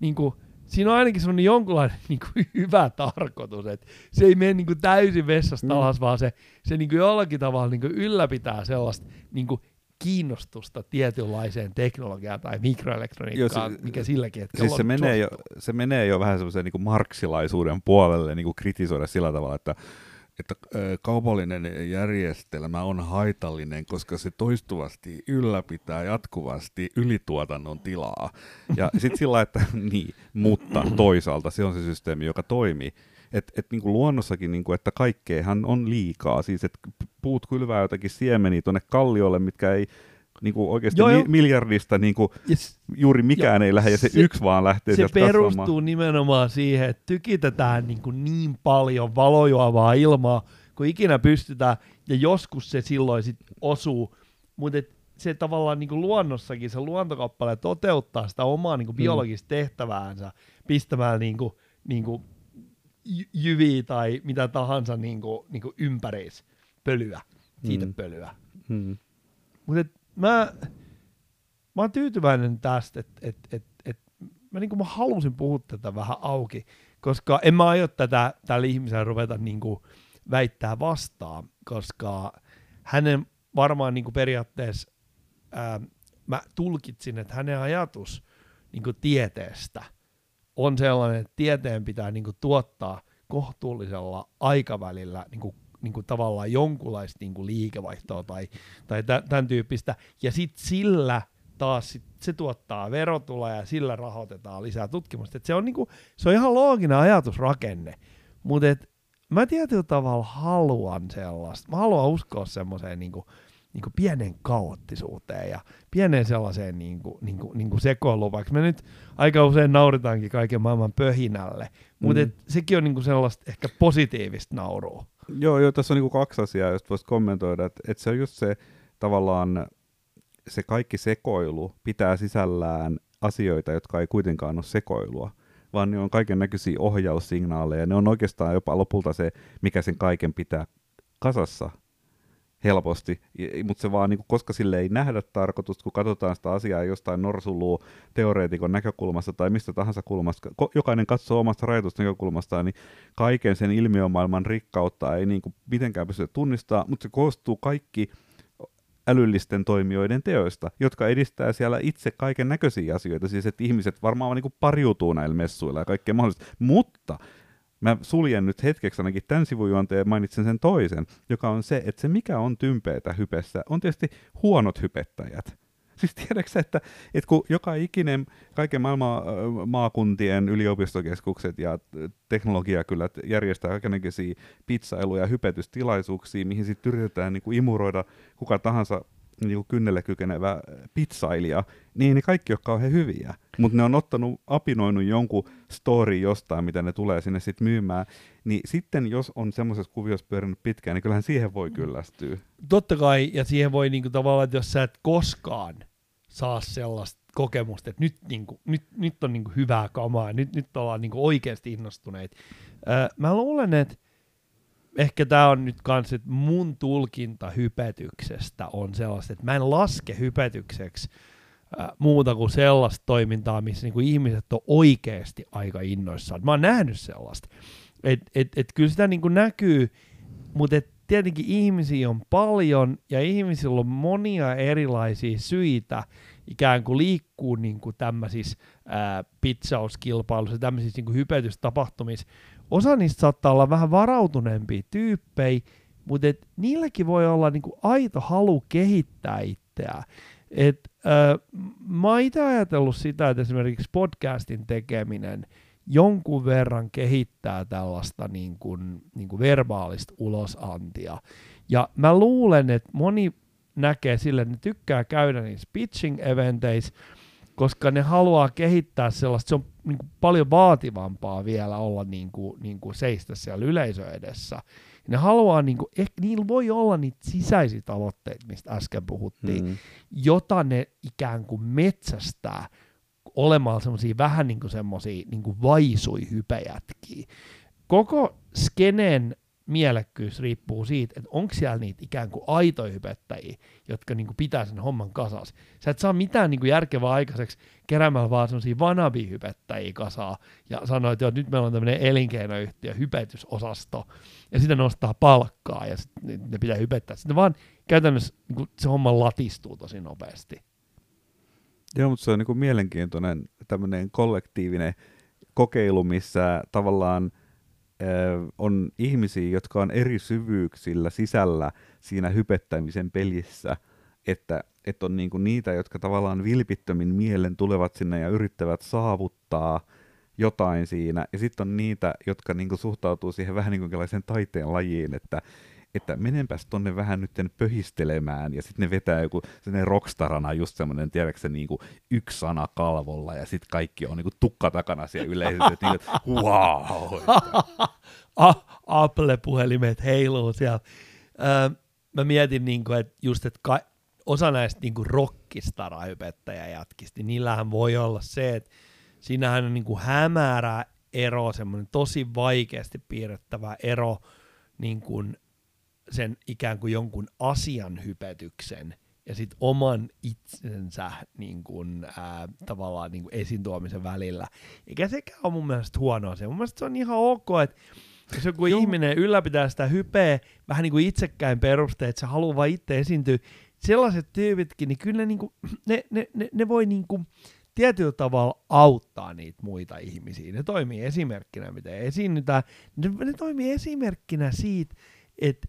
niin kuin, siinä on ainakin semmoinen jonkunlainen niin kuin hyvä tarkoitus, että se ei mene niin kuin täysin vessasta Mm. alas, vaan se, se niin kuin jollakin tavalla niin kuin ylläpitää sellaista niin kuin kiinnostusta tietynlaiseen teknologiaan tai mikroelektroniikkaan, Joo, se- mikä silläkin hetkellä Siis se on. menee, jo, se menee jo vähän semmoisen niin marksilaisuuden puolelle niin kuin kritisoida sillä tavalla, että, että kaupallinen järjestelmä on haitallinen, koska se toistuvasti ylläpitää jatkuvasti ylituotannon tilaa. Ja sitten sillä että niin, mutta toisaalta se on se systeemi, joka toimii. Että et niinku luonnossakin, niinku, että kaikkeehan on liikaa. Siis että puut kylvää jotakin siemeniä tuonne kalliolle, mitkä ei niinku oikeasti Joo, mi- joo. miljardista niinku, Ja s- juuri mikään ei lähde, ja se, se- yksi vaan lähtee se perustuu kasvamaan. nimenomaan siihen, että tykitetään niin, kuin niin paljon valojuovaa ilmaa, kuin ikinä pystytään, ja joskus se silloin sit osuu, mutta se tavallaan niin kuin luonnossakin, se luontokappale toteuttaa sitä omaa niin kuin Mm. biologista tehtäväänsä, pistämään niin kuin, niin kuin jyviä tai mitä tahansa niin kuin, niin kuin ympäriis pölyä, siitä Mm. pölyä. Hmm. Mutta mä, mä oon tyytyväinen tästä, että et, et, et, mä, niinku, mä halusin puhua tätä vähän auki, koska en mä aio tätä tällä ihmisellä ruveta niinku, väittää vastaan, koska hänen varmaan niinku, periaatteessa ää, mä tulkitsin, että hänen ajatus niinku, tieteestä on sellainen, että tieteen pitää niinku, tuottaa kohtuullisella aikavälillä niinku, niinku, tavallaan jonkunlaista niinku, liikevaihtoa tai tai tä- tämän tyyppistä. Ja sitten sillä taas sit se tuottaa verotuloja ja sillä rahoitetaan lisää tutkimusta. Et se, on niinku, se on ihan looginen ajatusrakenne, mutta mä tietyllä tavalla haluan sellaista. Mä haluan uskoa semmoiseen niinku, niinku pienen kaoottisuuteen ja pienen sellaiseen niinku, niinku, niinku sekoiluun, vaikka me nyt aika usein nauritaankin kaiken maailman pöhinälle, mutta Mm. sekin on niinku sellaista ehkä positiivista naurua. Joo, joo, tässä on niinku kaksi asiaa, josta voisi kommentoida, että et se on just se tavallaan se kaikki sekoilu pitää sisällään asioita, jotka ei kuitenkaan ole sekoilua, vaan ne on kaiken näköisiä ohjaussignaaleja. Ne on oikeastaan jopa lopulta se, mikä sen kaiken pitää kasassa helposti, mutta se vaan, niin kuin, koska sille ei nähdä tarkoitusta, kun katsotaan sitä asiaa jostain norsuluu teoreetikon näkökulmasta tai mistä tahansa kulmasta, jokainen katsoo omasta rajatusta näkökulmastaan, niin kaiken sen ilmiömaailman rikkautta ei niin kuin mitenkään pysty tunnistaa, mutta se koostuu kaikki älyllisten toimijoiden teoista, jotka edistää siellä itse kaiken näköisiä asioita, siis että ihmiset varmaan niin kuin pariutuu näillä messuilla ja kaikkea mahdollista, mutta mä suljen nyt hetkeksi ainakin tämän sivujuonteen ja mainitsen sen toisen, joka on se, että se mikä on tympeätä hypessä, on tietysti huonot hypettäjät. Siis tiedätkö että, että kun joka ikinen kaiken maailman maakuntien yliopistokeskukset ja teknologiakylät järjestää kaikenlaisia pizzailuja ja hypetystilaisuuksia, mihin sitten yritetään niin kuin imuroida kuka tahansa niin kuin kynnelle kykenevä pizzailija, niin ne kaikki ole kauhean hyviä. Mutta ne on ottanut, apinoinut jonkun story jostain, mitä ne tulee sinne sitten myymään. Niin sitten jos on semmoisessa kuviossa pyörinyt pitkään, niin kyllähän siihen voi kyllästyä. totta kai, ja siihen voi niinku tavallaan, että jos sä et koskaan saa sellaista kokemusta, että nyt, niinku, nyt, nyt on niinku hyvää kamaa, nyt, nyt ollaan niinku oikeasti innostuneita. Öö, mä luulen, että ehkä tämä on nyt kans, että mun tulkinta hypetyksestä on sellaista, että mä en laske hypetykseksi muuta kuin sellaista toimintaa, missä niinku ihmiset on oikeasti aika innoissaan. Mä oon nähnyt sellaista. Et, et, et kyllä sitä niinku näkyy, mutta et tietenkin ihmisiä on paljon ja ihmisillä on monia erilaisia syitä ikään kuin liikkuu niin kuin tämmöisissä ää, pizzauskilpailuissa tämmöisissä niin kuin hypetystapahtumissa. Osa niistä saattaa olla vähän varautuneempia tyyppejä, mutta et niilläkin voi olla niin kuin aito halu kehittää itseään. Et, ää, mä oon itse ajatellut sitä, että esimerkiksi podcastin tekeminen jonkun verran kehittää tällaista niin kuin, niin kuin verbaalista ulosantia. Ja mä luulen, että moni näkee sille, että ne tykkää käydä niissä pitching-eventeissä, koska ne haluaa kehittää sellaista, se on niin kuin paljon vaativampaa vielä olla niin kuin, niin kuin seistä siellä yleisö edessä. Ne haluaa, niin kuin, ehkä niillä voi olla niitä sisäisiä tavoitteita, mistä äsken puhuttiin, Mm. jota ne ikään kuin metsästää olemaan semmoisia vähän niin kuin semmoisia niin kuin vaisui hypejätkiä. Koko skenen mielekkyys riippuu siitä, että onko siellä niitä ikään kuin aitoja hypettäjiä, jotka niin kuin pitää sen homman kasas. Sä et saa mitään niin kuin järkevää aikaiseksi keräämällä vaan semmoisia vanabi-hypettäjiä kasaa ja sanoa, että nyt meillä on tämmöinen elinkeinoyhtiö, hypetysosasto, ja sitä nostaa palkkaa ja sit ne pitää hypettää. Sitten vaan käytännössä niin kuin se homma latistuu tosi nopeasti. Joo, mutta se on niin kuin mielenkiintoinen tämmöinen kollektiivinen kokeilu, missä tavallaan on ihmisiä, jotka on eri syvyyksillä sisällä siinä hypettämisen pelissä, että, että on niin kuin niitä, jotka tavallaan vilpittömin mielen tulevat sinne ja yrittävät saavuttaa jotain siinä, ja sitten on niitä, jotka niinku suhtautuu siihen vähän niin kuin taiteen lajiin, että että menenpäs tonne vähän nyt pöhistelemään, ja sitten ne vetää joku sellainen rockstarana just semmoinen, tiedätkö se niinku yksi sana kalvolla, ja sitten kaikki on niinku tukka takana siellä yleisesti, että niinku, wow. Apple-puhelimet heiluu siellä. Öö, mä mietin, niinku, että just, että ka- osa näistä niinku rockistara-hypettäjäjätkistä, niin niillähän voi olla se, että siinähän on niinku hämärä ero, semmoinen tosi vaikeasti piirrettävä ero niin kuin sen ikään kuin jonkun asian hypetyksen ja sitten oman itsensä niin kuin, ää, tavallaan niin kuin esiin tuomisen välillä. Eikä sekään ole mun mielestä huono asia. Mun mielestä se on ihan ok, että jos joku Joo. ihminen ylläpitää sitä hypeä vähän niin kuin itsekkäin perusteet, että se haluaa vain itse esiintyä, sellaiset tyypitkin, niin kyllä ne, niin kuin, ne, ne, ne, ne voi niin kuin, tietyllä tavalla auttaa niitä muita ihmisiä. Ne toimii esimerkkinä, miten esiinnytään. Ne, ne toimii esimerkkinä siitä, että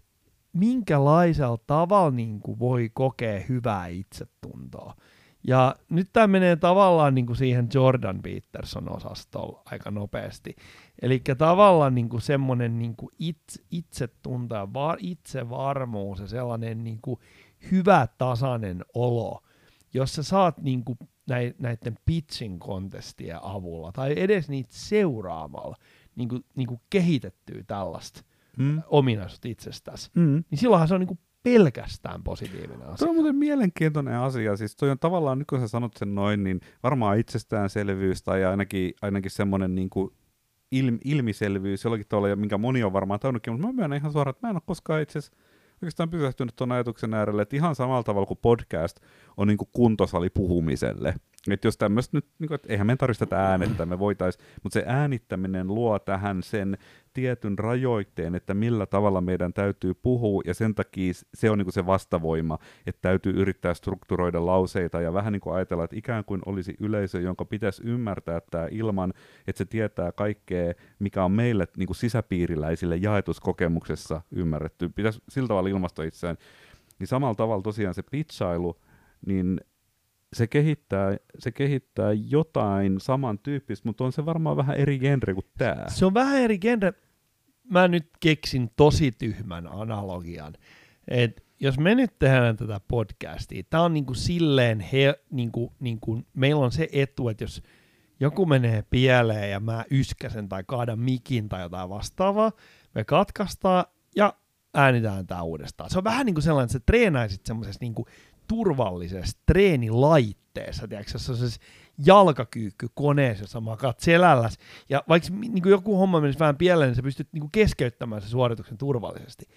minkälaisella tavalla niin kuin voi kokea hyvää itsetuntoa. Ja nyt tämä menee tavallaan niin kuin siihen Jordan Peterson osastolla aika nopeasti. Eli tavallaan niin kuin semmoinen niin kuin itse, itsetunto ja var, itsevarmuus ja sellainen niin kuin hyvä tasainen olo, jos sä saat niin kuin näiden pitching kontestien avulla tai edes niitä seuraamalla niin kuin, niin kuin kehitettyä tällaista mm. ominaisuutta itsestäsi, mm. niin silloinhan se on niin kuin pelkästään positiivinen asia. Tuo on muuten mielenkiintoinen asia. Siis toi on tavallaan, nyt kun sä sanot sen noin, niin varmaan itsestäänselvyys tai ainakin, ainakin semmoinen niin kuin ilmi, ilmiselvyys jollakin tavalla, minkä moni on varmaan tajunnutkin, mutta mä myönnän ihan suoraan, että mä en ole koskaan itse asiassa oikeastaan pysähtynyt tuon ajatuksen äärelle, että ihan samalla tavalla kuin podcast on niin kuin kuntosali puhumiselle. Että jos tämmöistä nyt, niin kuin, että eihän me tarvitse tätä äänettä, me voitaisiin, mutta se äänittäminen luo tähän sen tietyn rajoitteen, että millä tavalla meidän täytyy puhua, ja sen takia se on niin kuin se vastavoima, että täytyy yrittää strukturoida lauseita ja vähän niin kuin ajatella, että ikään kuin olisi yleisö, jonka pitäisi ymmärtää tämä ilman, että se tietää kaikkea, mikä on meille niin kuin sisäpiiriläisille jaetuskokemuksessa ymmärretty. Pitäisi sillä tavalla ilmasto itseään. Niin samalla tavalla tosiaan se pitchailu, niin se kehittää, se kehittää jotain samantyyppistä, mutta on se varmaan vähän eri genre kuin tämä. Se on vähän eri genre. Mä nyt keksin tosi tyhmän analogian. Et jos me nyt tehdään tätä podcastia, tämä on niinku silleen, he, niinku, niinku, meillä on se etu, että jos joku menee pieleen ja mä yskäsen tai kaadan mikin tai jotain vastaavaa, me katkaistaan ja äänitään tämä uudestaan. Se on vähän niin kuin sellainen, että sä treenaisit semmoisessa niin turvallisessa treenilaitteessa, tiedätkö, se jalkakyykky koneessa, jossa makaat selälläs. Ja vaikka niin kuin joku homma menisi vähän pieleen, niin sä pystyt niin kuin keskeyttämään se suorituksen turvallisesti.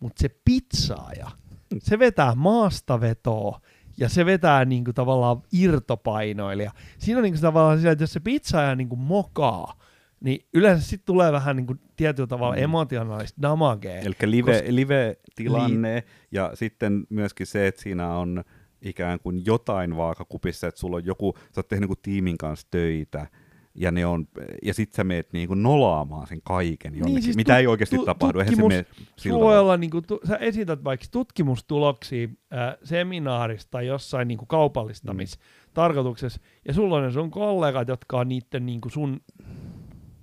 Mutta se pizzaaja, se vetää maastavetoa, ja se vetää niin kuin, tavallaan irtopainoille. Ja siinä on niin kuin, tavallaan sillä, että jos se pizzaaja niin kuin mokaa, niin yleensä sitten tulee vähän niin kuin tietyllä tavalla mm. emotionaalista damagea. Eli live, koska... live-tilanne li- ja sitten myöskin se, että siinä on ikään kuin jotain vaakakupissa, että sulla on joku, sä oot tehnyt niin tiimin kanssa töitä, ja, ne on, ja sit sä meet niinku nolaamaan sen kaiken jonnekin, niin, siis mitä tu- ei oikeasti tu- tapahdu. Tutkimus, Eihän se voi olla, niinku, tu- sä esität vaikka tutkimustuloksia äh, seminaarista jossain niinku kaupallistamistarkoituksessa, mm. ja sulla on sun kollegat, jotka on niiden niinku sun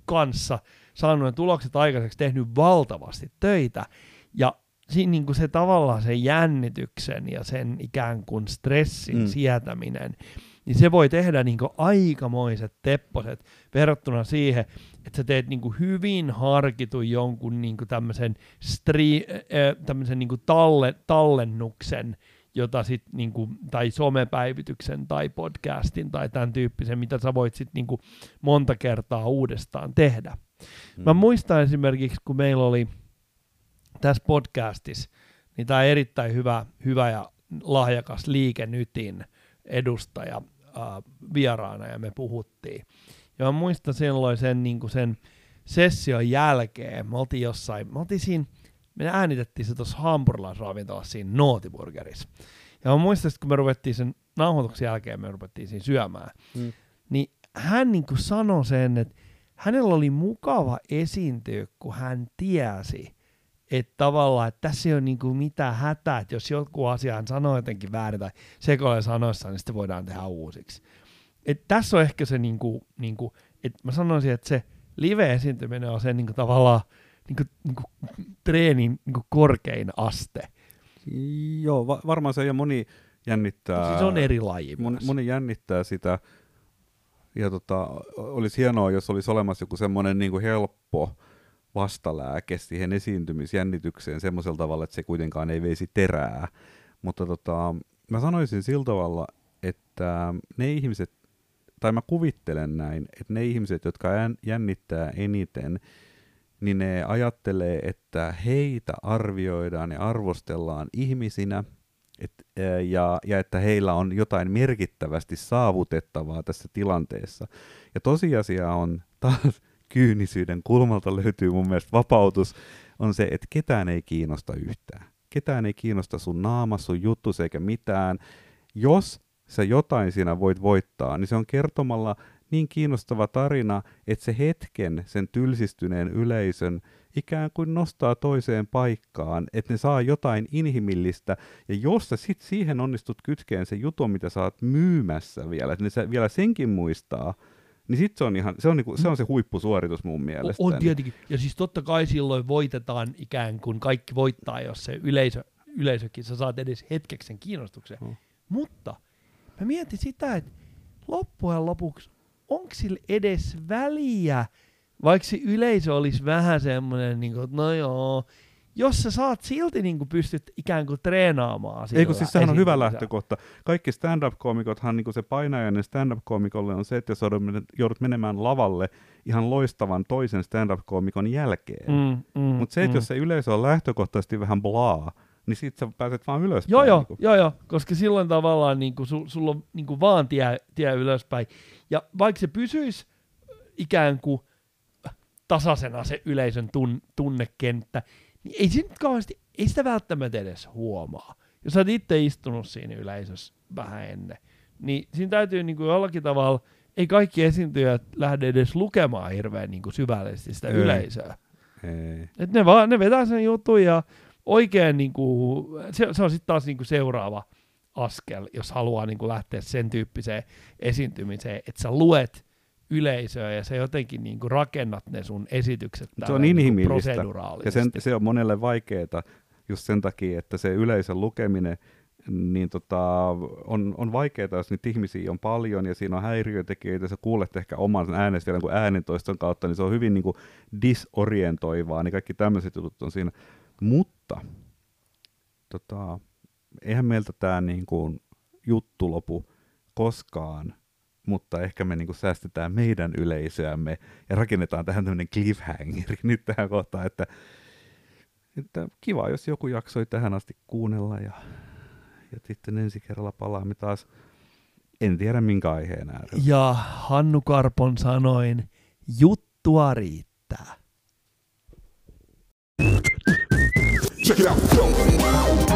kanssa saanut ne tulokset aikaiseksi, tehnyt valtavasti töitä, ja siinä niin kuin se tavallaan se jännityksen ja sen ikään kuin stressin mm. sietäminen, niin se voi tehdä niin kuin aikamoiset tepposet verrattuna siihen, että sä teet niin kuin hyvin harkitun jonkun niin kuin tämmöisen, stri- äh, tämmöisen niin kuin talle, tallennuksen, jota sit, niin kuin, tai somepäivityksen tai podcastin tai tämän tyyppisen, mitä sä voit sit, niin kuin, monta kertaa uudestaan tehdä. Mm. Mä muistan esimerkiksi, kun meillä oli tässä podcastissa, niin tämä erittäin hyvä, hyvä ja lahjakas liikenytin edustaja äh, vieraana ja me puhuttiin. Ja mä muistan silloin sen, niin sen session jälkeen, me oltiin jossain, me oltiin siinä, me äänitettiin se tuossa hampurilaisravintolassa siinä Nootiburgerissa. Ja mä muistan, että kun me ruvettiin sen nauhoituksen jälkeen, me ruvettiin siinä syömään, mm. niin hän niin kuin sanoi sen, että hänellä oli mukava esiintyä, kun hän tiesi, että tavallaan, että tässä ei ole niin kuin mitään hätää, että jos joku asia sanoo jotenkin väärin tai sekoilee sanoissa, niin sitten voidaan tehdä uusiksi. Et tässä on ehkä se, niin kuin, niin kuin, Et mä sanoisin, että se live-esiintyminen on se niin kuin, tavallaan niin kuin, niin kuin, treenin niin kuin korkein aste. Joo, va- varmaan se ja moni jännittää. Siis on eri laji moni, moni jännittää sitä. Ja tota, olisi hienoa, jos olisi olemassa joku semmoinen niin kuin helppo vastalääke siihen esiintymisjännitykseen semmoisella tavalla, että se kuitenkaan ei veisi terää. Mutta tota, mä sanoisin sillä tavalla, että ne ihmiset, tai mä kuvittelen näin, että ne ihmiset, jotka jän- jännittää eniten, niin ne ajattelee, että heitä arvioidaan ja arvostellaan ihmisinä, et, ja, ja että heillä on jotain merkittävästi saavutettavaa tässä tilanteessa. Ja tosiasia on taas kyynisyyden kulmalta löytyy mun mielestä vapautus, on se, että ketään ei kiinnosta yhtään. Ketään ei kiinnosta sun naama, sun juttus eikä mitään. Jos sä jotain siinä voit voittaa, niin se on kertomalla niin kiinnostava tarina, että se hetken sen tylsistyneen yleisön ikään kuin nostaa toiseen paikkaan, että ne saa jotain inhimillistä, ja jos sä sit siihen onnistut kytkeen se jutun, mitä sä oot myymässä vielä, että ne sä vielä senkin muistaa, niin sit se on, ihan, se on, niinku, se, on se huippusuoritus mun mielestä. On tietenkin. Ja siis totta kai silloin voitetaan ikään kuin kaikki voittaa, jos se yleisö, yleisökin, sä saat edes hetkeksi sen kiinnostuksen. Mm. Mutta mä mietin sitä, että loppujen lopuksi, onko sillä edes väliä, vaikka se yleisö olisi vähän semmoinen, niin kuin, että no joo, jos sä saat silti niin kuin pystyt ikään kuin treenaamaan sillä Ei kun siis sehän on hyvä lähtökohta. Kaikki stand-up-koomikothan niin se painajainen stand-up-koomikolle on se, että jos joudut mene- joudut menemään lavalle ihan loistavan toisen stand-up-koomikon jälkeen. Mm, Mm, Mutta se, että mm. jos se yleisö on lähtökohtaisesti vähän blaa, niin sit sä pääset vaan ylöspäin. Joo, joo, niinku. joo, joo, koska silloin tavallaan niin kuin, sul, sulla on niin kuin vaan tie, tie ylöspäin. Ja vaikka se pysyisi ikään kuin tasaisena se yleisön tun, tunnekenttä, niin ei, se nyt kauheasti, ei sitä välttämättä edes huomaa. Jos sä oot itse istunut siinä yleisössä vähän ennen, niin siinä täytyy niin kuin jollakin tavalla, ei kaikki esiintyjät lähde edes lukemaan hirveän niin kuin syvällisesti sitä Ei. yleisöä. Ei. Et ne, vaan, ne vetää sen jutun ja oikein niinku, se, se on sitten taas niinku seuraava askel, jos haluaa niinku lähteä sen tyyppiseen esiintymiseen, että sä luet yleisöä ja sä jotenkin niinku rakennat ne sun esitykset Se on niinku inhimillistä. Ja sen, se on monelle vaikeaa just sen takia, että se yleisön lukeminen niin tota, on, on vaikeaa, jos niitä ihmisiä on paljon ja siinä on häiriötekijöitä, sä kuulet ehkä oman äänestä siellä niin äänentoiston kautta, niin se on hyvin niin kuin disorientoivaa, niin kaikki tämmöiset jutut on siinä. Mutta tota, eihän meiltä tämä niin kuin juttu lopu koskaan, mutta ehkä me niin kuin säästetään meidän yleisöämme ja rakennetaan tähän tämmöinen cliffhanger nyt tähän kohtaan, että, että kiva, jos joku jaksoi tähän asti kuunnella ja, ja sitten ensi kerralla palaamme taas, en tiedä minkä aiheen äärellä. Ja Hannu Karpon sanoin, juttua riittää. Check it out.